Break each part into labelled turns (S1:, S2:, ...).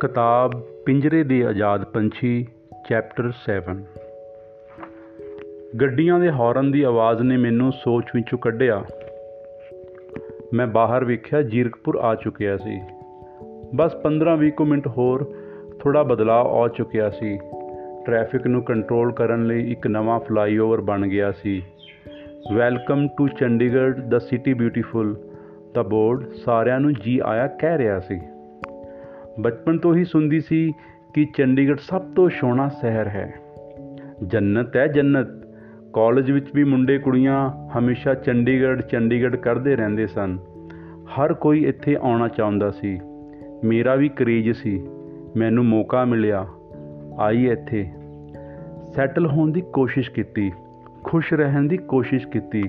S1: ਕਿਤਾਬ ਪਿੰਜਰੇ ਦੇ ਆਜ਼ਾਦ ਪੰਛੀ, ਚੈਪਟਰ 7 ਗੱਡੀਆਂ ਦੇ ਹਾਰਨ ਦੀ ਆਵਾਜ਼ ਨੇ ਮੈਨੂੰ ਸੋਚ ਵਿੱਚੋਂ ਕੱਢਿਆ। ਮੈਂ ਬਾਹਰ ਵੇਖਿਆ ਜੀਰਕਪੁਰ ਆ ਚੁੱਕਿਆ ਸੀ। ਬਸ 15-20 ਮਿੰਟ ਹੋਰ ਥੋੜਾ ਬਦਲਾਅ ਆ ਚੁੱਕਿਆ ਸੀ। ਟ੍ਰੈਫਿਕ ਨੂੰ ਕੰਟਰੋਲ ਕਰਨ ਲਈ ਇੱਕ ਨਵਾਂ ਫਲਾਈਓਵਰ ਬਣ ਗਿਆ ਸੀ। Welcome to Chandigarh, the city beautiful. The board ਸਾਰਿਆਂ ਨੂੰ ਜੀ ਆਇਆ ਕਹਿ ਰਿਹਾ ਸੀ। ਬਚਪਨ ਤੋਂ ਹੀ ਸੁਣਦੀ ਸੀ ਕਿ ਚੰਡੀਗੜ੍ਹ ਸਭ ਤੋਂ ਸੋਹਣਾ ਸ਼ਹਿਰ ਹੈ। ਜੰਨਤ ਹੈ ਜੰਨਤ। ਕਾਲਜ ਵਿੱਚ ਵੀ ਮੁੰਡੇ ਕੁੜੀਆਂ ਹਮੇਸ਼ਾ ਚੰਡੀਗੜ੍ਹ ਚੰਡੀਗੜ੍ਹ ਕਰਦੇ ਰਹਿੰਦੇ ਸਨ। ਹਰ ਕੋਈ ਇੱਥੇ ਆਉਣਾ ਚਾਹੁੰਦਾ ਸੀ। ਮੇਰਾ ਵੀ ਕਰੇਜ ਸੀ। ਮੈਨੂੰ ਮੌਕਾ ਮਿਲਿਆ। ਆਈ ਇੱਥੇ। ਸੈਟਲ ਹੋਣ ਦੀ ਕੋਸ਼ਿਸ਼ ਕੀਤੀ। ਖੁਸ਼ ਰਹਿਣ ਦੀ ਕੋਸ਼ਿਸ਼ ਕੀਤੀ।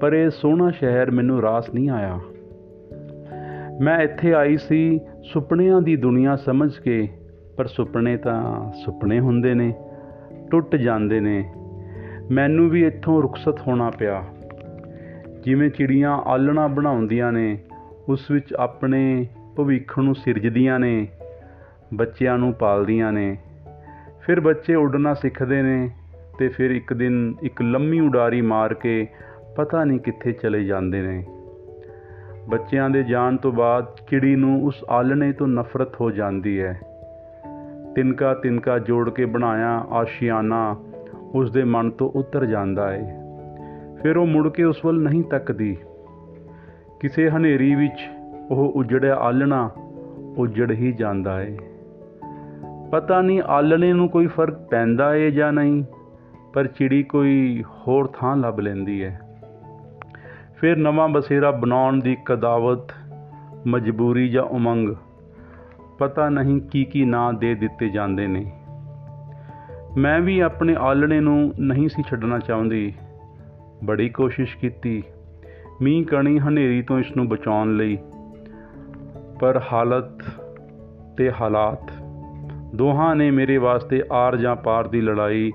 S1: ਪਰ ਇਹ ਸੋਹਣਾ ਸ਼ਹਿਰ ਮੈਨੂੰ ਰਾਸ ਨਹੀਂ ਆਇਆ। ਮੈਂ ਇੱਥੇ ਆਈ ਸੀ ਸੁਪਨਿਆਂ ਦੀ ਦੁਨੀਆ ਸਮਝ ਕੇ, ਪਰ ਸੁਪਨੇ ਤਾਂ ਸੁਪਨੇ ਹੁੰਦੇ ਨੇ, ਟੁੱਟ ਜਾਂਦੇ ਨੇ। ਮੈਨੂੰ ਵੀ ਇੱਥੋਂ ਰੁਖਸਤ ਹੋਣਾ ਪਿਆ। ਜਿਵੇਂ ਚਿੜੀਆਂ ਆਲਣਾ ਬਣਾਉਂਦੀਆਂ ਨੇ, ਉਸ ਵਿੱਚ ਆਪਣੇ ਭਵਿੱਖ ਨੂੰ ਸਿਰਜਦੀਆਂ ਨੇ, ਬੱਚਿਆਂ ਨੂੰ ਪਾਲਦੀਆਂ ਨੇ। ਫਿਰ ਬੱਚੇ ਉੱਡਣਾ ਸਿੱਖਦੇ ਨੇ ਤੇ ਫਿਰ ਇੱਕ ਦਿਨ ਇੱਕ ਲੰਮੀ ਉਡਾਰੀ ਮਾਰ ਕੇ ਪਤਾ ਨਹੀਂ ਕਿੱਥੇ ਚਲੇ ਜਾਂਦੇ ਨੇ। ਬੱਚਿਆਂ ਦੇ ਜਾਣ ਤੋਂ ਬਾਅਦ ਚਿੜੀ ਨੂੰ ਉਸ ਆਲਣੇ ਤੋਂ ਨਫ਼ਰਤ ਹੋ ਜਾਂਦੀ ਹੈ। ਤਿਨਕਾ ਤਿਨਕਾ ਜੋੜ ਕੇ ਬਣਾਇਆ ਆਸ਼ੀਆਨਾ ਉਸ ਦੇ ਮਨ ਤੋਂ ਉਤਰ ਜਾਂਦਾ ਹੈ ਫਿਰ ਉਹ ਮੁੜ ਕੇ ਉਸ ਵੱਲ ਨਹੀਂ ਤੱਕਦੀ। ਕਿਸੇ ਹਨੇਰੀ ਵਿੱਚ ਉਹ ਉਜੜਿਆ ਆਲਣਾ ਉਜੜ ਹੀ ਜਾਂਦਾ ਹੈ ਪਤਾ ਨਹੀਂ ਆਲਣੇ ਨੂੰ ਕੋਈ ਫ਼ਰਕ ਪੈਂਦਾ ਹੈ ਜਾਂ ਨਹੀਂ, ਪਰ ਚਿੜੀ ਕੋਈ ਹੋਰ ਥਾਂ ਲੱਭ ਲੈਂਦੀ ਹੈ ਫਿਰ ਨਵਾਂ ਬਸੇਰਾ ਬਣਾਉਣ ਦੀ ਕਦਾਵਤ, ਮਜਬੂਰੀ ਜਾਂ ਉਮੰਗ, ਪਤਾ ਨਹੀਂ ਕੀ ਕੀ ਨਾਂ ਦੇ ਦਿੱਤੇ ਜਾਂਦੇ ਨੇ। ਮੈਂ ਵੀ ਆਪਣੇ ਆਲਣੇ ਨੂੰ ਨਹੀਂ ਸੀ ਛੱਡਣਾ ਚਾਹੁੰਦੀ। ਬੜੀ ਕੋਸ਼ਿਸ਼ ਕੀਤੀ। ਮੀਂਹ ਕਣੀ ਹਨੇਰੀ ਤੋਂ ਇਸ ਨੂੰ ਬਚਾਉਣ ਲਈ। ਪਰ ਹਾਲਤ ਤੇ ਹਾਲਾਤ, ਦੋਹਾਂ ਨੇ ਮੇਰੇ ਵਾਸਤੇ ਆਰ ਜਾਂ ਪਾਰ ਦੀ ਲੜਾਈ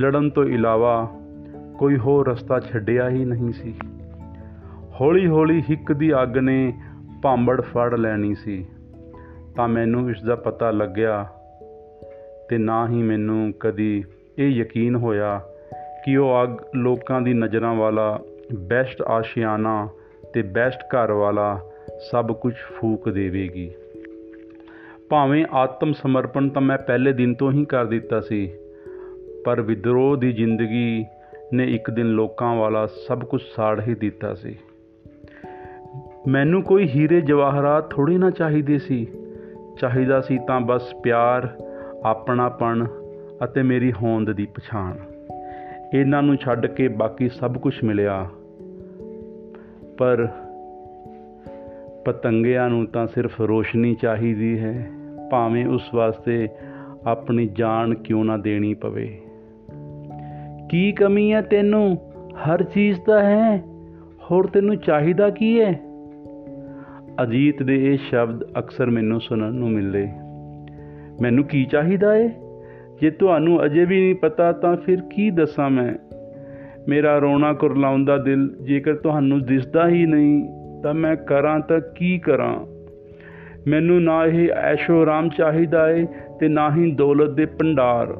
S1: ਲੜਨ ਤੋਂ ਇਲਾਵਾ ਕੋਈ ਹੋਰ ਰਸਤਾ ਛੱਡਿਆ ਹੀ ਨਹੀਂ ਸੀ। ਹੌਲੀ-ਹੌਲੀ ਹਿੱਕ ਦੀ ਅੱਗ ਨੇ ਭਾਂਬੜ ਫੜ ਲੈਣੀ ਸੀ। ਤਾਂ ਮੈਨੂੰ ਇਸ ਦਾ ਪਤਾ ਲੱਗਿਆ ਤੇ ਨਾ ਹੀ ਮੈਨੂੰ ਕਦੀ ਇਹ ਯਕੀਨ ਹੋਇਆ ਕਿ ਉਹ ਅੱਗ ਲੋਕਾਂ ਦੀ ਨਜ਼ਰਾਂ ਵਾਲਾ ਬੈਸਟ ਆਸ਼ਿਆਨਾ ਤੇ ਬੈਸਟ ਘਰ ਵਾਲਾ ਸਭ ਕੁਝ ਫੂਕ ਦੇਵੇਗੀ। ਭਾਵੇਂ ਆਤਮ ਸਮਰਪਣ ਤਾਂ ਮੈਂ ਪਹਿਲੇ ਦਿਨ ਤੋਂ ਹੀ ਕਰ ਦਿੱਤਾ ਸੀ, ਪਰ ਵਿਦਰੋਹ ਦੀ ਜ਼ਿੰਦਗੀ ਨੇ ਇੱਕ ਦਿਨ ਲੋਕਾਂ ਵਾਲਾ ਸਭ ਕੁਝ ਸਾੜ ਹੀ ਦਿੱਤਾ ਸੀ। ਮੈਨੂੰ ਕੋਈ ਹੀਰੇ ਜਵਾਹਰਾਤ ਥੋੜੀ ਨਾ ਚਾਹੀਦੇ ਸੀ। ਚਾਹੀਦਾ ਸੀ ਤਾਂ ਬਸ ਪਿਆਰ, ਆਪਣਾਪਣ ਅਤੇ ਮੇਰੀ ਹੋਂਦ ਦੀ ਪਛਾਣ। ਇਹਨਾਂ ਨੂੰ ਛੱਡ ਕੇ ਬਾਕੀ ਸਭ ਕੁਝ ਮਿਲਿਆ। ਪਰ ਪਤੰਗਿਆਂ ਨੂੰ ਤਾਂ ਸਿਰਫ ਰੋਸ਼ਨੀ ਚਾਹੀਦੀ ਹੈ, ਭਾਵੇਂ ਉਸ ਵਾਸਤੇ ਆਪਣੀ ਜਾਨ ਕਿਉਂ ਨਾ ਦੇਣੀ ਪਵੇ। ਕੀ ਕਮੀ ਹੈ ਤੈਨੂੰ? ਹਰ ਚੀਜ਼ ਤਾਂ ਹੈ। ਹੋਰ ਤੈਨੂੰ ਚਾਹੀਦਾ ਕੀ ਹੈ? ਅਜੀਤ ਦੇ ਇਹ ਸ਼ਬਦ ਅਕਸਰ ਮੈਨੂੰ ਸੁਣਨ ਨੂੰ ਮਿਲਦੇ ਮੈਨੂੰ ਕੀ ਚਾਹੀਦਾ ਏ? ਜੇ ਤੁਹਾਨੂੰ ਅਜੇ ਵੀ ਨਹੀਂ ਪਤਾ, ਤਾਂ ਫਿਰ ਕੀ ਦੱਸਾਂ ਮੈਂ? ਮੇਰਾ ਰੋਣਾ ਕੁਰਲਾਉਂਦਾ ਦਿਲ ਜੇਕਰ ਤੁਹਾਨੂੰ ਦਿਸਦਾ ਹੀ ਨਹੀਂ, ਤਾਂ ਮੈਂ ਕਰਾਂ ਤਾਂ ਕੀ ਕਰਾਂ? ਮੈਨੂੰ ਨਾ ਇਹ ਐਸ਼ੋ ਆਰਾਮ ਚਾਹੀਦਾ ਏ ਤੇ ਨਾ ਹੀ ਦੌਲਤ ਦੇ ਭੰਡਾਰ।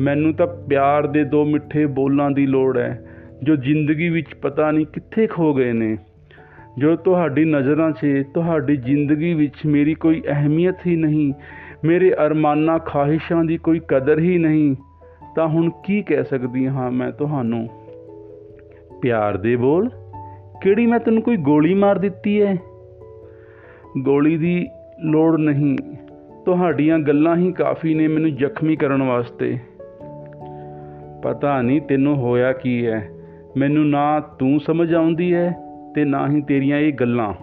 S1: ਮੈਨੂੰ ਤਾਂ ਪਿਆਰ ਦੇ ਦੋ ਮਿੱਠੇ ਬੋਲਾਂ ਦੀ ਲੋੜ ਹੈ, ਜੋ ਜ਼ਿੰਦਗੀ ਵਿੱਚ ਪਤਾ ਨਹੀਂ ਕਿੱਥੇ ਖੋ ਗਏ ਨੇ। ਜੋ ਤੁਹਾਡੀ ਨਜ਼ਰਾਂ 'ਚ, ਤੁਹਾਡੀ ਜ਼ਿੰਦਗੀ ਵਿੱਚ ਮੇਰੀ ਕੋਈ ਅਹਿਮੀਅਤ ਹੀ ਨਹੀਂ, ਮੇਰੇ ਅਰਮਾਨਾਂ ਖਾਹਿਸ਼ਾਂ ਦੀ ਕੋਈ ਕਦਰ ਹੀ ਨਹੀਂ, ਤਾਂ ਹੁਣ ਕੀ ਕਹਿ ਸਕਦੀ ਹਾਂ ਮੈਂ ਤੁਹਾਨੂੰ? ਪਿਆਰ ਦੇ ਬੋਲ, ਕਿਹੜੀ ਮੈਂ ਤੈਨੂੰ ਕੋਈ ਗੋਲੀ ਮਾਰ ਦਿੱਤੀ ਹੈ ਗੋਲੀ ਦੀ ਲੋੜ ਨਹੀਂ, ਤੁਹਾਡੀਆਂ ਗੱਲਾਂ ਹੀ ਕਾਫੀ ਨੇ ਮੈਨੂੰ ਜ਼ਖਮੀ ਕਰਨ ਵਾਸਤੇ। ਪਤਾ ਨਹੀਂ ਤੈਨੂੰ ਹੋਇਆ ਕੀ ਹੈ ਮੈਨੂੰ ਨਾ ਤੂੰ ਸਮਝ ਆਉਂਦੀ ਹੈ ਤੇ ਨਾ ਹੀ ਤੇਰੀਆਂ ਇਹ ਗੱਲਾਂ।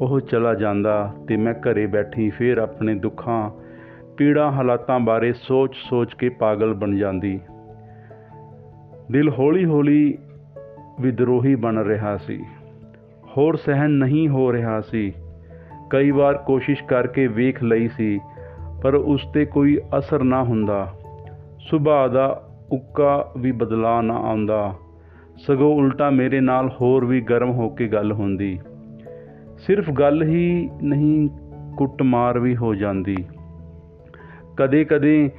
S1: ਉਹ ਚਲਾ ਜਾਂਦਾ ਤੇ ਮੈਂ ਘਰੇ ਬੈਠੀ ਫੇਰ ਆਪਣੇ ਦੁੱਖਾਂ, ਪੀੜਾ ਹਾਲਾਤਾਂ ਬਾਰੇ ਸੋਚ-ਸੋਚ ਕੇ ਪਾਗਲ ਬਣ ਜਾਂਦੀ। ਦਿਲ ਹੌਲੀ-ਹੌਲੀ ਵਿਦਰੋਹੀ ਬਣ ਰਿਹਾ ਸੀ। ਹੋਰ ਸਹਿਨ ਨਹੀਂ ਹੋ ਰਿਹਾ ਸੀ। ਕਈ ਵਾਰ ਕੋਸ਼ਿਸ਼ ਕਰਕੇ ਵੇਖ ਲਈ ਸੀ, ਪਰ ਉਸ ਤੇ ਕੋਈ ਅਸਰ ਨਾ ਹੁੰਦਾ। ਸੁਭਾਅ ਦਾ ਉੱਕਾ ਵੀ ਬਦਲਾ ਨਾ ਆਉਂਦਾ। ਸਗੋਂ ਉਲਟਾ ਮੇਰੇ ਨਾਲ ਹੋਰ ਵੀ ਗਰਮ ਹੋ ਕੇ ਗੱਲ ਹੁੰਦੀ। ਸਿਰਫ ਗੱਲ ਹੀ ਨਹੀਂ, ਕੁੱਟਮਾਰ ਵੀ ਹੋ ਜਾਂਦੀ। ਕਦੇ ਕਦੇ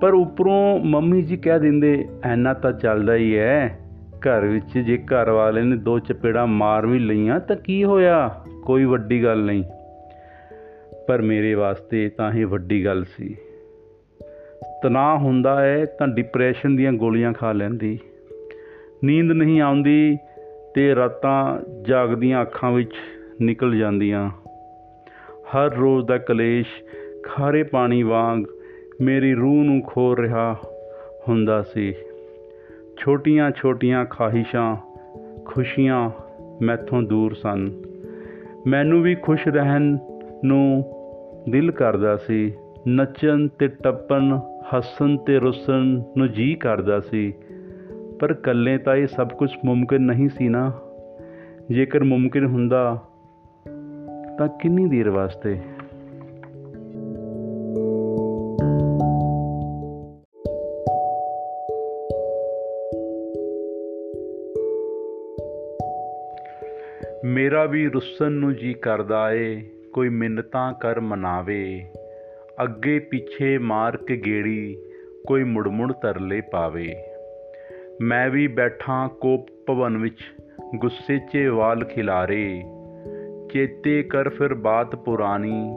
S1: ਪਰ ਉੱਪਰੋਂ ਮੰਮੀ ਜੀ ਕਹਿ ਦਿੰਦੇ, ਐਨਾ ਤਾਂ ਚੱਲਦਾ ਹੀ ਐ। ਘਰ ਵਿੱਚ ਜੇ ਘਰ ਵਾਲੇ ਨੇ ਦੋ ਚਪੇੜਾਂ ਮਾਰ ਵੀ ਲਈਆਂ, ਤਾਂ ਕੀ ਹੋਇਆ? ਕੋਈ ਵੱਡੀ ਗੱਲ ਨਹੀਂ। ਪਰ ਮੇਰੇ ਵਾਸਤੇ ਤਾਂ ਇਹ ਵੱਡੀ ਗੱਲ ਸੀ। ਤਣਾਅ ਹੁੰਦਾ ਹੈ ਤਾਂ ਡਿਪਰੈਸ਼ਨ ਦੀਆਂ ਗੋਲੀਆਂ ਖਾ ਲੈਂਦੀ। ਨੀਂਦ ਨਹੀਂ ਆਉਂਦੀ ਤੇ ਰਾਤਾਂ ਜਾਗਦੀਆਂ ਅੱਖਾਂ ਵਿੱਚ ਨਿਕਲ ਜਾਂਦੀਆਂ। ਹਰ ਰੋਜ਼ ਦਾ ਕਲੇਸ਼ ਖਾਰੇ ਪਾਣੀ ਵਾਂਗ ਮੇਰੀ ਰੂਹ ਨੂੰ ਖੋਰ ਰਿਹਾ ਹੁੰਦਾ ਸੀ। ਛੋਟੀਆਂ ਛੋਟੀਆਂ ਖਾਹਿਸ਼ਾਂ, ਖੁਸ਼ੀਆਂ ਮੈਥੋਂ ਦੂਰ ਸਨ। ਮੈਨੂੰ ਵੀ ਖੁਸ਼ ਰਹਿਣ ਨੂੰ ਦਿਲ ਕਰਦਾ ਸੀ। ਨੱਚਣ ਤੇ ਟੱਪਣ, ਹੱਸਣ ਤੇ ਰੁੱਸਣ ਨੂੰ ਜੀ ਕਰਦਾ ਸੀ। ਪਰ ਇਕੱਲੇ ਤਾਂ ਇਹ ਸਭ ਕੁਝ ਮੁਮਕਿਨ ਨਹੀਂ ਸੀ ਨਾ। ਜੇਕਰ ਮੁਮਕਿਨ ਹੁੰਦਾ ਤਾਂ ਕਿੰਨੀ ਦੇਰ ਵਾਸਤੇ? ਮੇਰਾ ਵੀ ਰੁੱਸਣ ਨੂੰ ਜੀ ਕਰਦਾ ਏ, ਕੋਈ ਮਿੰਨਤਾਂ ਕਰ ਮਨਾਵੇ। ਅੱਗੇ ਪਿੱਛੇ ਮਾਰ ਕੇ ਗੇੜੀ, ਕੋਈ ਮੁੜ ਮੁੜ ਤਰਲੇ ਪਾਵੇ। ਮੈਂ ਵੀ ਬੈਠਾ ਕੋਪ ਭਵਨ ਵਿੱਚ, ਗੁੱਸੇ 'ਚ ਵਾਲ ਖਿਲਾਰੇ। ਚੇਤੇ ਕਰ ਫਿਰ ਬਾਤ ਪੁਰਾਣੀ,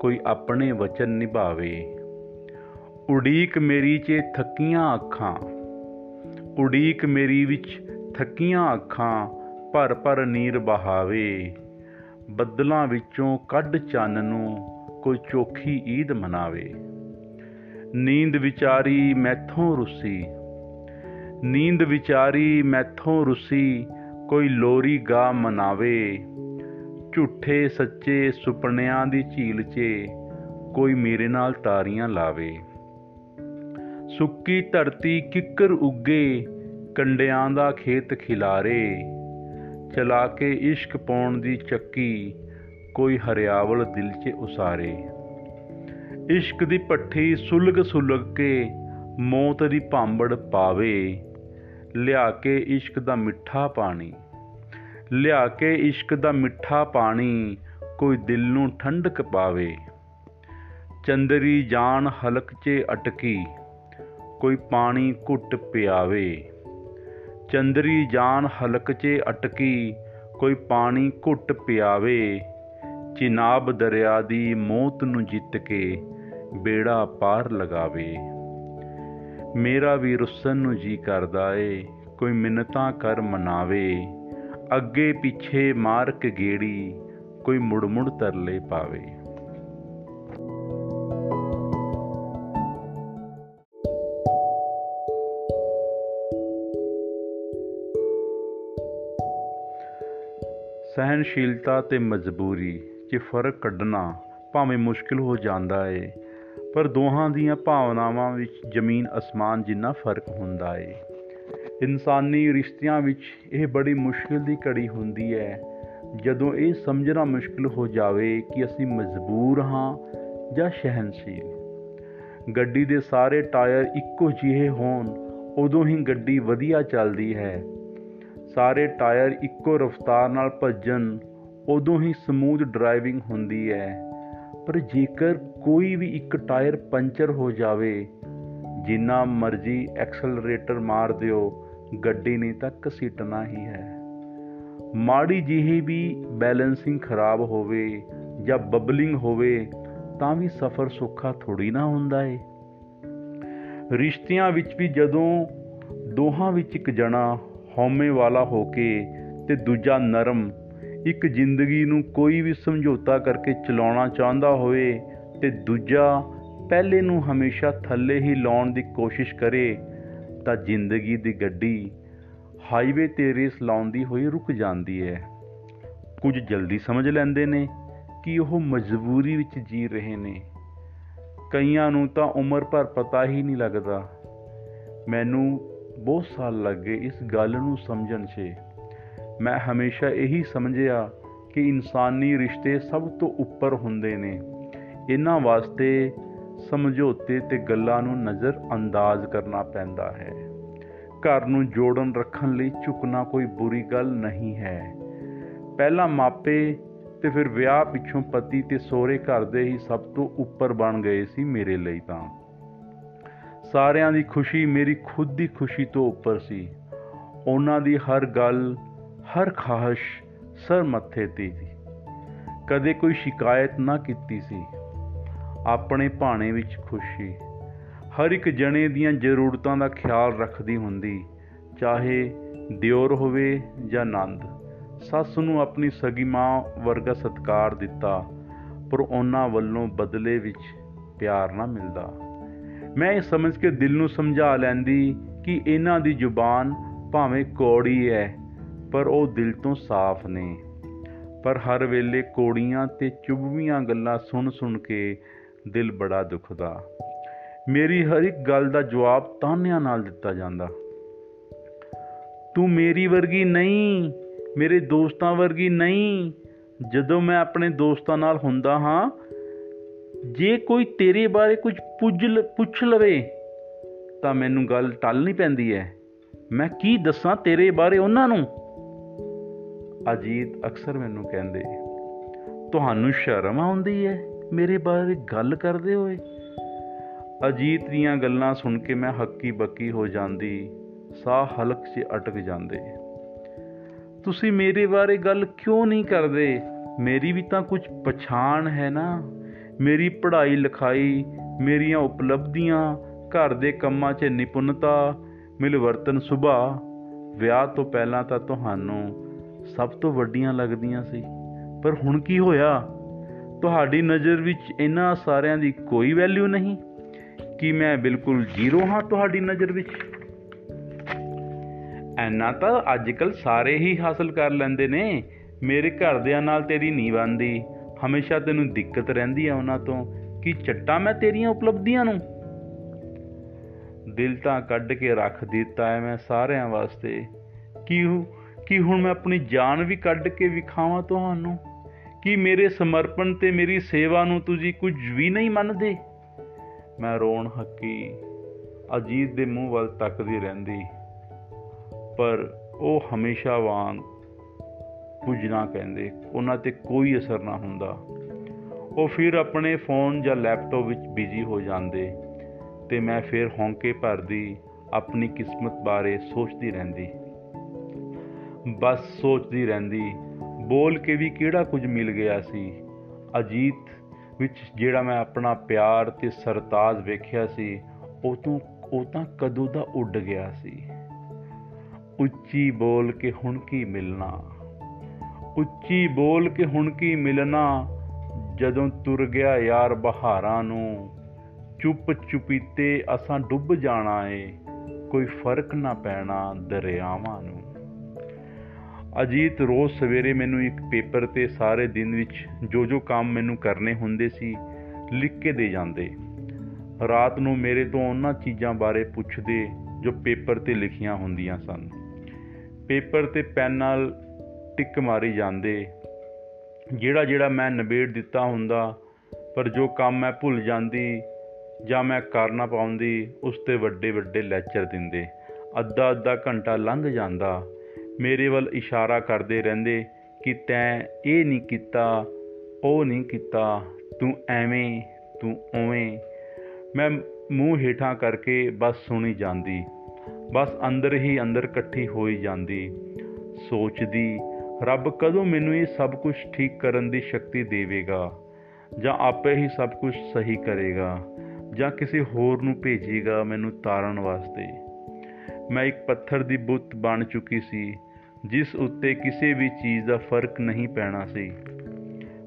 S1: ਕੋਈ ਆਪਣੇ ਵਚਨ ਨਿਭਾਵੇ। ਉਡੀਕ ਮੇਰੀ 'ਚ ਥੱਕੀਆਂ ਅੱਖਾਂ। ਉਡੀਕ ਮੇਰੀ ਵਿੱਚ ਥੱਕੀਆਂ ਅੱਖਾਂ, ਭਰ ਭਰ ਨੀਰ ਬਹਾਵੇ। ਬੱਦਲਾਂ ਵਿੱਚੋਂ ਕੱਢ ਚੰਨ ਨੂੰ ਕੋਈ ਚੋਖੀ ਈਦ ਮਨਾਵੇ। ਨੀਂਦ ਵਿਚਾਰੀ ਮੈਥੋਂ ਰੁੱਸੀ ਨੀਂਦ ਵਿਚਾਰੀ ਮੈਥੋਂ ਰੁੱਸੀ, ਕੋਈ ਲੋਰੀ ਗਾ ਮਨਾਵੇ। ਝੂਠੇ ਸੱਚੇ ਸੁਪਨਿਆਂ ਦੀ ਝੀਲ 'ਚ, ਕੋਈ ਮੇਰੇ ਨਾਲ ਤਾਰੀਆਂ ਲਾਵੇ। ਸੁੱਕੀ ਧਰਤੀ ਕਿੱਕਰ ਉੱਗੇ, ਕੰਡਿਆਂ ਦਾ ਖੇਤ ਖਿਲਾਰੇ। ਚਲਾ ਕੇ ਇਸ਼ਕ ਪਾਉਣ ਦੀ ਚੱਕੀ, ਕੋਈ ਹਰਿਆਵਲ ਦਿਲ 'ਚ ਉਸਾਰੇ। ਇਸ਼ਕ ਦੀ ਪੱਠੀ ਸੁਲਗ ਸੁਲਗ ਕੇ, ਮੌਤ ਦੀ ਭਾਂਬੜ ਪਾਵੇ। ਲਿਆ ਕੇ ਇਸ਼ਕ ਦਾ ਮਿੱਠਾ ਪਾਣੀ। ਲਿਆ ਕੇ ਇਸ਼ਕ ਦਾ ਮਿੱਠਾ ਪਾਣੀ ਕੋਈ ਦਿਲ ਨੂੰ ਠੰਡਕ ਪਾਵੇ। ਚੰਦਰੀ ਜਾਨ ਹਲਕ 'ਚ ਅਟਕੀ, ਕੋਈ ਪਾਣੀ ਘੁੱਟ ਪਿਆਵੇ। ਚੰਦਰੀ ਜਾਨ ਹਲਕ 'ਚ ਅਟਕੀ, ਕੋਈ ਪਾਣੀ ਘੁੱਟ ਪਿਆਵੇ। ਚਿਨਾਬ ਦਰਿਆ ਦੀ ਮੌਤ ਨੂੰ ਜਿੱਤ ਕੇ ਬੇੜਾ ਪਾਰ ਲਗਾਵੇ। ਮੇਰਾ ਵੀ ਰੁੱਸਨ ਨੂੰ ਜੀ ਕਰਦਾ ਏ, ਕੋਈ ਮਿੰਨਤਾਂ ਕਰ ਮਨਾਵੇ। ਅੱਗੇ ਪਿੱਛੇ ਮਾਰ ਕੇ ਗੇੜੀ, ਕੋਈ ਮੁੜ ਮੁੜ ਤਰਲੇ ਪਾਵੇ। ਸਹਿਨਸ਼ੀਲਤਾ ਤੇ ਮਜਬੂਰੀ 'ਚ ਫ਼ਰਕ ਕੱਢਣਾ ਭਾਵੇਂ ਮੁਸ਼ਕਿਲ ਹੋ ਜਾਂਦਾ ਏ ਪਰ ਦੋਹਾਂ ਦੀਆਂ ਭਾਵਨਾਵਾਂ ਵਿੱਚ ਜ਼ਮੀਨ, ਅਸਮਾਨ ਜਿੰਨਾ ਫ਼ਰਕ ਹੁੰਦਾ ਏ। ਇਨਸਾਨੀ ਰਿਸ਼ਤਿਆਂ ਵਿੱਚ ਇਹ ਬੜੀ ਮੁਸ਼ਕਿਲ ਦੀ ਘੜੀ ਹੁੰਦੀ ਹੈ। ਜਦੋਂ ਇਹ ਸਮਝਣਾ ਮੁਸ਼ਕਿਲ ਹੋ ਜਾਵੇ ਕਿ ਅਸੀਂ ਮਜਬੂਰ ਹਾਂ ਜਾਂ ਸਹਿਨਸ਼ੀਲ ਗੱਡੀ ਦੇ ਸਾਰੇ ਟਾਇਰ ਇੱਕੋ ਜਿਹੇ ਹੋਣ, ਉਦੋਂ ਹੀ ਗੱਡੀ ਵਧੀਆ ਚੱਲਦੀ ਹੈ। ਸਾਰੇ ਟਾਇਰ ਇੱਕੋ ਰਫ਼ਤਾਰ ਨਾਲ ਭੱਜਣ, ਉਦੋਂ ਹੀ ਸਮੂਥ ਡਰਾਈਵਿੰਗ ਹੁੰਦੀ ਹੈ। ਪਰ ਜੇਕਰ ਕੋਈ ਵੀ ਇੱਕ ਟਾਇਰ ਪੰਚਰ ਹੋ ਜਾਵੇ, ਜਿੰਨਾ ਮਰਜ਼ੀ ਐਕਸਲਰੇਟਰ ਮਾਰ ਦਿਓ, ਗੱਡੀ ਨੇ ਤਾਂ ਘਸੀਟਣਾ ਹੀ ਹੈ। ਮਾੜੀ ਜਿਹੀ ਵੀ ਬੈਲੈਂਸਿੰਗ ਖਰਾਬ ਹੋਵੇ ਜਾਂ ਬਬਲਿੰਗ ਹੋਵੇ, ਤਾਂ ਵੀ ਸਫ਼ਰ ਸੌਖਾ ਥੋੜੀ ਨਾ ਹੁੰਦਾ ਏ। ਰਿਸ਼ਤਿਆਂ ਵਿੱਚ ਵੀ ਜਦੋਂ ਦੋਹਾਂ ਵਿੱਚ ਇੱਕ ਜਣਾ ਹਉਮੈ ਵਾਲਾ ਹੋ ਕੇ ਤੇ ਦੂਜਾ ਨਰਮ ਇੱਕ ਜ਼ਿੰਦਗੀ ਨੂੰ ਕੋਈ ਵੀ ਸਮਝੌਤਾ ਕਰਕੇ ਚਲਾਉਣਾ ਚਾਹੁੰਦਾ ਹੋਵੇ ਤੇ ਦੂਜਾ ਪਹਿਲੇ ਨੂੰ ਹਮੇਸ਼ਾ ਥੱਲੇ ਹੀ ਲਾਉਣ ਦੀ ਕੋਸ਼ਿਸ਼ ਕਰੇ, ਤਾਂ ਜ਼ਿੰਦਗੀ ਦੀ ਗੱਡੀ ਹਾਈਵੇ ਤੇ ਰੇਸ ਲਾਉਂਦੀ ਹੋਈ ਰੁਕ ਜਾਂਦੀ ਹੈ। ਕੁਝ ਜਲਦੀ ਸਮਝ ਲੈਂਦੇ ਨੇ ਕਿ ਉਹ ਮਜਬੂਰੀ ਵਿੱਚ ਜੀ ਰਹੇ ਨੇ। ਕਈਆਂ ਨੂੰ ਤਾਂ ਉਮਰ ਭਰ ਪਤਾ ਹੀ ਨਹੀਂ ਲੱਗਦਾ। ਮੈਨੂੰ ਬਹੁਤ ਸਾਲ ਲੱਗੇ ਇਸ ਗੱਲ ਨੂੰ ਸਮਝਣ 'ਚ। ਮੈਂ ਹਮੇਸ਼ਾ ਇਹੀ ਸਮਝਿਆ ਕਿ ਇਨਸਾਨੀ ਰਿਸ਼ਤੇ ਸਭ ਤੋਂ ਉੱਪਰ ਹੁੰਦੇ ਨੇ। ਇਹਨਾਂ ਵਾਸਤੇ ਸਮਝੌਤੇ ਤੇ ਗੱਲਾਂ ਨੂੰ ਨਜ਼ਰ ਅੰਦਾਜ਼ ਕਰਨਾ ਪੈਂਦਾ ਹੈ। ਘਰ ਨੂੰ ਜੋੜਨ ਰੱਖਣ ਲਈ ਝੁਕਣਾ ਕੋਈ ਬੁਰੀ ਗੱਲ ਨਹੀਂ ਹੈ। ਪਹਿਲਾਂ ਮਾਪੇ ਤੇ ਫਿਰ ਵਿਆਹ ਪਿੱਛੋਂ ਪਤੀ ਤੇ ਸਹੁਰੇ ਘਰ ਦੇ ਹੀ ਸਭ ਤੋਂ ਉੱਪਰ ਬਣ ਗਏ ਸੀ ਮੇਰੇ ਲਈ ਤਾਂ। ਸਾਰਿਆਂ ਦੀ ਖੁਸ਼ੀ ਮੇਰੀ ਖੁਦ ਦੀ ਖੁਸ਼ੀ ਤੋਂ ਉੱਪਰ ਸੀ। ਉਹਨਾਂ ਦੀ ਹਰ ਗੱਲ ਹਰ ਖਾਹਿਸ਼ ਸਰ ਮੱਥੇ ਤੇ ਸੀ। ਕਦੇ ਕੋਈ ਸ਼ਿਕਾਇਤ ਨਾ ਕੀਤੀ ਸੀ। ਆਪਣੇ ਭਾਣੇ ਵਿੱਚ ਖੁਸ਼ੀ। ਹਰ ਇੱਕ ਜਣੇ ਦੀਆਂ ਜ਼ਰੂਰਤਾਂ ਦਾ ਖਿਆਲ ਰੱਖਦੀ ਹੁੰਦੀ। ਚਾਹੇ ਦਿਓਰ ਹੋਵੇ ਜਾਂ ਨੰਦ, ਸੱਸ ਨੂੰ ਆਪਣੀ ਸਗੀ ਮਾਂ ਵਰਗਾ ਸਤਕਾਰ ਦਿੱਤਾ, ਪਰ ਉਹਨਾਂ ਵੱਲੋਂ ਬਦਲੇ ਵਿੱਚ ਪਿਆਰ ਨਾ ਮਿਲਦਾ। ਮੈਂ ਇਹ ਸਮਝ ਕੇ ਦਿਲ ਨੂੰ ਸਮਝਾ ਲੈਂਦੀ ਕਿ ਇਹਨਾਂ ਦੀ ਜ਼ੁਬਾਨ ਭਾਵੇਂ ਕੋੜੀ ਹੈ ਪਰ ਉਹ ਦਿਲ ਤੋਂ ਸਾਫ਼ ਨੇ। ਪਰ ਹਰ ਵੇਲੇ ਕੋੜੀਆਂ ਤੇ ਚੁਭਵੀਆਂ ਗੱਲਾਂ ਸੁਣ ਸੁਣ ਕੇ ਦਿਲ ਬੜਾ ਦੁਖਦਾ। ਮੇਰੀ ਹਰ ਇੱਕ ਗੱਲ ਦਾ ਜਵਾਬ ਤਾਨਿਆਂ ਨਾਲ ਦਿੱਤਾ ਜਾਂਦਾ। ਤੂੰ ਮੇਰੀ ਵਰਗੀ ਨਹੀਂ, ਮੇਰੇ ਦੋਸਤਾਂ ਵਰਗੀ ਨਹੀਂ। ਜਦੋਂ ਮੈਂ ਆਪਣੇ ਦੋਸਤਾਂ ਨਾਲ ਹੁੰਦਾ ਹਾਂ, ਜੇ ਕੋਈ ਤੇਰੇ ਬਾਰੇ ਕੁਝ ਪੁੱਛ ਲਵੇ, ਤਾਂ ਮੈਨੂੰ ਗੱਲ ਟਲਣੀ ਪੈਂਦੀ ਹੈ। ਮੈਂ ਕੀ ਦੱਸਾਂ ਤੇਰੇ ਬਾਰੇ ਉਹਨਾਂ ਨੂੰ? ਅਜੀਤ ਅਕਸਰ ਮੈਨੂੰ ਕਹਿੰਦੇ, ਤੁਹਾਨੂੰ ਸ਼ਰਮ ਆਉਂਦੀ ਹੈ ਮੇਰੇ ਬਾਰੇ ਗੱਲ ਕਰਦੇ ਹੋਏ? ਅਜੀਤ ਦੀਆਂ ਗੱਲਾਂ ਸੁਣ ਕੇ ਮੈਂ ਹੱਕੀ ਬੱਕੀ ਹੋ ਜਾਂਦੀ, ਸਾਹ ਹਲਕ 'ਚ ਅਟਕ ਜਾਂਦੇ। ਤੁਸੀਂ ਮੇਰੇ ਬਾਰੇ ਗੱਲ ਕਿਉਂ ਨਹੀਂ ਕਰਦੇ? ਮੇਰੀ ਵੀ ਤਾਂ ਕੁਝ ਪਛਾਣ ਹੈ ਨਾ। ਮੇਰੀ ਪੜ੍ਹਾਈ ਲਿਖਾਈ, ਮੇਰੀਆਂ ਉਪਲਬਧੀਆਂ, ਘਰ ਦੇ ਕੰਮਾਂ 'ਚ ਨਿਪੁੰਨਤਾ, ਮਿਲਵਰਤਨ ਸੁਭਾਅ। ਵਿਆਹ ਤੋਂ ਪਹਿਲਾਂ ਤਾਂ ਤੁਹਾਨੂੰ ਸਭ ਤੋਂ ਵੱਡੀਆਂ ਲੱਗਦੀਆਂ ਸੀ। ਪਰ ਹੁਣ ਕੀ ਹੋਇਆ? ਤੁਹਾਡੀ ਨਜ਼ਰ ਵਿੱਚ ਇਹਨਾਂ ਸਾਰਿਆਂ ਦੀ ਕੋਈ ਵੈਲਿਊ ਨਹੀਂ? ਕਿ ਮੈਂ ਬਿਲਕੁਲ ਜ਼ੀਰੋ ਹਾਂ ਤੁਹਾਡੀ ਨਜ਼ਰ ਵਿੱਚ? ਐਨਾ ਤਾਂ ਅੱਜਕੱਲ ਸਾਰੇ ਹੀ ਹਾਸਲ ਕਰ ਲੈਂਦੇ ਨੇ। ਮੇਰੇ ਘਰਦਿਆਂ ਨਾਲ ਤੇਰੀ ਨਹੀਂ ਬੰਦੀ ਹਮੇਸ਼ਾ ਤੈਨੂੰ ਦਿੱਕਤ ਰਹਿੰਦੀ ਆ ਉਹਨਾਂ ਤੋਂ ਕਿ ਚੱਟਾ ਮੈਂ ਤੇਰੀਆਂ ਉਪਲਬਧੀਆਂ ਨੂੰ? ਦਿਲ ਤਾਂ ਕੱਢ ਕੇ ਰੱਖ ਦਿੱਤਾ ਹੈ ਮੈਂ ਸਾਰਿਆਂ ਵਾਸਤੇ। ਕੀ ਕੀ ਹੁਣ ਮੈਂ ਆਪਣੀ ਜਾਨ ਵੀ ਕੱਢ ਕੇ ਵਿਖਾਵਾਂ ਤੁਹਾਨੂੰ? ਕਿ ਮੇਰੇ ਸਮਰਪਣ ਤੇ ਮੇਰੀ ਸੇਵਾ ਨੂੰ ਤੁਸੀਂ ਕੁਝ ਵੀ ਨਹੀਂ ਮੰਨਦੇ? ਮੈਂ ਰੋਣ ਹੱਕੀ, ਅਜੀਤ ਦੇ ਮੂੰਹ ਵੱਲ ਤੱਕਦੀ ਰਹਿੰਦੀ। ਪਰ ਉਹ ਹਮੇਸ਼ਾ ਵਾਂਗ ਕੁਝ ਨਾ ਕਹਿੰਦੇ, ਉਹਨਾਂ ਤੇ ਕੋਈ ਅਸਰ ਨਾ ਹੁੰਦਾ। ਉਹ ਫਿਰ ਆਪਣੇ ਫੋਨ ਜਾਂ ਲੈਪਟਾਪ ਵਿੱਚ ਬਿਜ਼ੀ ਹੋ ਜਾਂਦੇ ਤੇ ਮੈਂ ਫਿਰ ਹੌਂਕੇ ਭਰਦੀ ਆਪਣੀ ਕਿਸਮਤ ਬਾਰੇ ਸੋਚਦੀ ਰਹਿੰਦੀ। ਬਸ ਸੋਚਦੀ ਰਹਿੰਦੀ, ਬੋਲ ਕੇ ਵੀ ਕਿਹੜਾ ਕੁਝ ਮਿਲ ਗਿਆ ਸੀ। ਅਜੀਤ ਵਿੱਚ ਜਿਹੜਾ ਮੈਂ ਆਪਣਾ ਪਿਆਰ ਤੇ ਸਰਤਾਜ ਵੇਖਿਆ ਸੀ, ਉਹ ਤੋਂ, ਉਹ ਤਾਂ ਕਦੋਂ ਦਾ ਉੱਡ ਗਿਆ ਸੀ। ਉੱਚੀ ਬੋਲ ਕੇ ਹੁਣ ਕੀ ਮਿਲਣਾ? ਉੱਚੀ ਬੋਲ ਕੇ ਹੁਣ ਕੀ ਮਿਲਣਾ? ਜਦੋਂ ਤੁਰ ਗਿਆ ਯਾਰ ਬਹਾਰਾਂ ਨੂੰ, ਚੁੱਪ ਚੁਪੀਤੇ ਅਸਾਂ ਡੁੱਬ ਜਾਣਾ ਏ, ਕੋਈ ਫ਼ਰਕ ਨਾ ਪੈਣਾ ਦਰਿਆਵਾਂ ਨੂੰ। ਅਜੀਤ ਰੋਜ਼ ਸਵੇਰੇ ਮੈਨੂੰ ਇੱਕ ਪੇਪਰ ਤੇ ਸਾਰੇ ਦਿਨ ਵਿੱਚ ਜੋ ਜੋ ਕੰਮ ਮੈਨੂੰ ਕਰਨੇ ਹੁੰਦੇ ਸੀ, ਲਿਖ ਕੇ ਦੇ ਜਾਂਦੇ। ਰਾਤ ਨੂੰ ਮੇਰੇ ਤੋਂ ਉਹਨਾਂ ਚੀਜ਼ਾਂ ਬਾਰੇ ਪੁੱਛਦੇ ਜੋ ਪੇਪਰ ਤੇ ਲਿਖੀਆਂ ਹੁੰਦੀਆਂ ਸਨ। ਪੇਪਰ ਤੇ ਪੈਨ ਨਾਲ ਟਿਕ ਮਾਰੀ ਜਾਂਦੇ। ਜਿਹੜਾ ਜਿਹੜਾ ਮੈਂ ਨਿਬੇੜ ਦਿੱਤਾ ਹੁੰਦਾ, ਪਰ ਜੋ ਕੰਮ ਮੈਂ ਭੁੱਲ ਜਾਂਦੀ ਜਾਂ ਮੈਂ ਕਰ ਨਾ ਪਾਉਂਦੀ, ਉਸ ਤੇ ਵੱਡੇ ਵੱਡੇ ਲੈਕਚਰ ਦਿੰਦੇ। ਅੱਧਾ ਅੱਧਾ ਘੰਟਾ ਲੰਘ ਜਾਂਦਾ। ਮੇਰੇ ਵੱਲ ਇਸ਼ਾਰਾ ਕਰਦੇ ਰਹਿੰਦੇ ਕਿ ਤੈਂ ਇਹ ਨਹੀਂ ਕੀਤਾ, ਉਹ ਨਹੀਂ ਕੀਤਾ, ਤੂੰ ਐਵੇਂ, ਤੂੰ ਉਵੇਂ। ਮੈਂ ਮੂੰਹ ਹੀਠਾਂ ਕਰਕੇ ਬਸ ਸੁਣੀ ਜਾਂਦੀ, ਬਸ ਅੰਦਰ ਹੀ ਅੰਦਰ ਇਕੱਠੀ ਹੋਈ ਜਾਂਦੀ। ਸੋਚਦੀ, ਰੱਬ ਕਦੋਂ ਮੈਨੂੰ ਇਹ ਸਭ ਕੁਝ ਠੀਕ ਕਰਨ ਦੀ ਸ਼ਕਤੀ ਦੇਵੇਗਾ, ਜਾਂ ਆਪੇ ਹੀ ਸਭ ਕੁਝ ਸਹੀ ਕਰੇਗਾ, ਜਾਂ ਕਿਸੇ ਹੋਰ ਨੂੰ ਭੇਜੇਗਾ ਮੈਨੂੰ ਤਾਰਨ ਵਾਸਤੇ। ਮੈਂ ਇੱਕ ਪੱਥਰ ਦੀ ਬੁੱਤ ਬਣ ਚੁੱਕੀ ਸੀ ਜਿਸ ਉੱਤੇ ਕਿਸੇ ਵੀ ਚੀਜ਼ ਦਾ ਫ਼ਰਕ ਨਹੀਂ ਪੈਣਾ ਸੀ।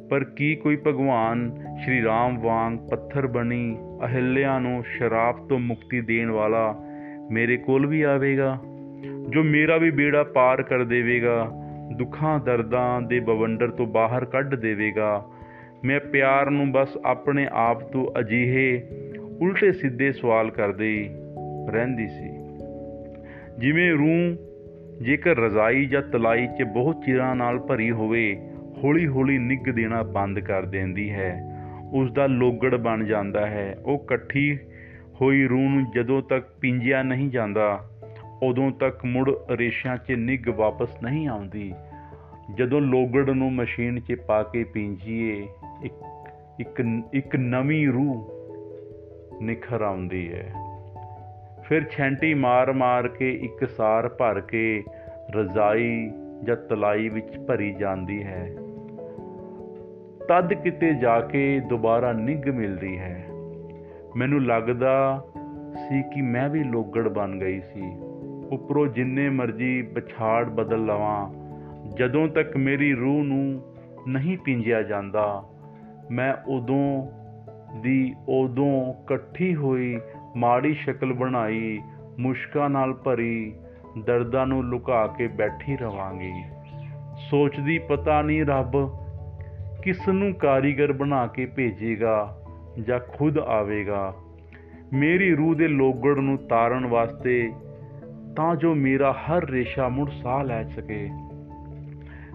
S1: ਪਰ ਕੀ ਕੋਈ ਭਗਵਾਨ ਸ਼੍ਰੀ ਰਾਮ ਵਾਂਗ ਪੱਥਰ ਬਣੀ ਅਹਿਲਿਆ ਨੂੰ ਸ਼ਰਾਬ ਤੋਂ ਮੁਕਤੀ ਦੇਣ ਵਾਲਾ ਮੇਰੇ ਕੋਲ ਵੀ ਆਵੇਗਾ? ਜੋ ਮੇਰਾ ਵੀ ਬੇੜਾ ਪਾਰ ਕਰ ਦੇਵੇਗਾ, ਦੁੱਖਾਂ ਦਰਦਾਂ ਦੇ ਬਵੰਡਰ ਤੋਂ ਬਾਹਰ ਕੱਢ ਦੇਵੇਗਾ। ਮੈਂ ਪਿਆਰ ਨੂੰ ਬਸ ਆਪਣੇ ਆਪ ਤੋਂ ਅਜੀਹੇ, ਉਲਟੇ ਸਿੱਧੇ ਸਵਾਲ ਕਰਦੇ ਰਹਿੰਦੀ ਸੀ। ਜਿਵੇਂ ਰੂਹ ਜੇਕਰ ਰਜ਼ਾਈ ਜਾਂ ਤਲਾਈ 'ਚ ਬਹੁਤ ਚਿਰਾਂ ਨਾਲ ਭਰੀ ਹੋਵੇ, ਹੌਲੀ-ਹੌਲੀ ਨਿੱਗ ਦੇਣਾ ਬੰਦ ਕਰ ਦਿੰਦੀ ਹੈ। ਉਸ ਦਾ ਲੋਗੜ ਬਣ ਜਾਂਦਾ ਹੈ। ਉਹ ਇਕੱਠੀ ਹੋਈ ਰੂਹ ਨੂੰ ਜਦੋਂ ਤੱਕ ਪਿੰਜਿਆ ਨਹੀਂ ਜਾਂਦਾ, ਉਦੋਂ ਤੱਕ ਮੁੜ ਰੇਸ਼ਾਂ 'ਚ ਨਿੱਗ ਵਾਪਸ ਨਹੀਂ ਆਉਂਦੀ। ਜਦੋਂ ਲੋਗੜ ਨੂੰ ਮਸ਼ੀਨ 'ਚ ਪਾ ਕੇ ਪੀਂਜੀਏ, ਇੱਕ ਇੱਕ ਇੱਕ ਨਵੀਂ ਰੂਹ ਨਿਖਰ ਆਉਂਦੀ ਹੈ। ਫਿਰ ਛੈਂਟੀ ਮਾਰ-ਮਾਰ ਕੇ ਇੱਕ ਸਾਰ ਭਰ ਕੇ ਰਜ਼ਾਈ ਜਾਂ ਤਲਾਈ ਵਿੱਚ ਭਰੀ ਜਾਂਦੀ ਹੈ। ਤਦ ਕਿਤੇ ਜਾ ਕੇ ਦੁਬਾਰਾ ਨਿੱਘ ਮਿਲਦੀ ਹੈ। ਮੈਨੂੰ ਲੱਗਦਾ ਸੀ ਕਿ ਮੈਂ ਵੀ ਲੋਗੜ ਬਣ ਗਈ ਸੀ। ਉੱਪਰੋਂ ਜਿੰਨੇ ਮਰਜ਼ੀ ਪਛਾੜ ਬਦਲ ਲਵਾਂ, ਜਦੋਂ ਤੱਕ ਮੇਰੀ ਰੂਹ ਨੂੰ ਨਹੀਂ ਪਿੰਜਿਆ ਜਾਂਦਾ, ਮੈਂ ਉਦੋਂ ਦੀ ਉਦੋਂ ਇਕੱਠੀ ਹੋਈ ਮਾੜੀ ਸ਼ਕਲ ਬਣਾਈ, ਮੁਸ਼ਕਾਂ ਨਾਲ ਭਰੀ, ਦਰਦਾਂ ਨੂੰ ਲੁਕਾ ਕੇ ਬੈਠੀ ਰਵਾਂਗੀ। ਸੋਚਦੀ, ਪਤਾ ਨਹੀਂ ਰੱਬ ਕਿਸ ਨੂੰ ਕਾਰੀਗਰ ਬਣਾ ਕੇ ਭੇਜੇਗਾ ਜਾਂ ਖੁਦ ਆਵੇਗਾ। ਮੇਰੀ ਰੂਹ ਦੇ ਲੋਗੜ ਨੂੰ ਤਾਰਨ ਵਾਸਤੇ ਤਾਂ ਜੋ ਮੇਰਾ ਹਰ ਰੇਸ਼ਾ ਮੁੜ ਸਾਹ ਲੈ ਸਕੇ।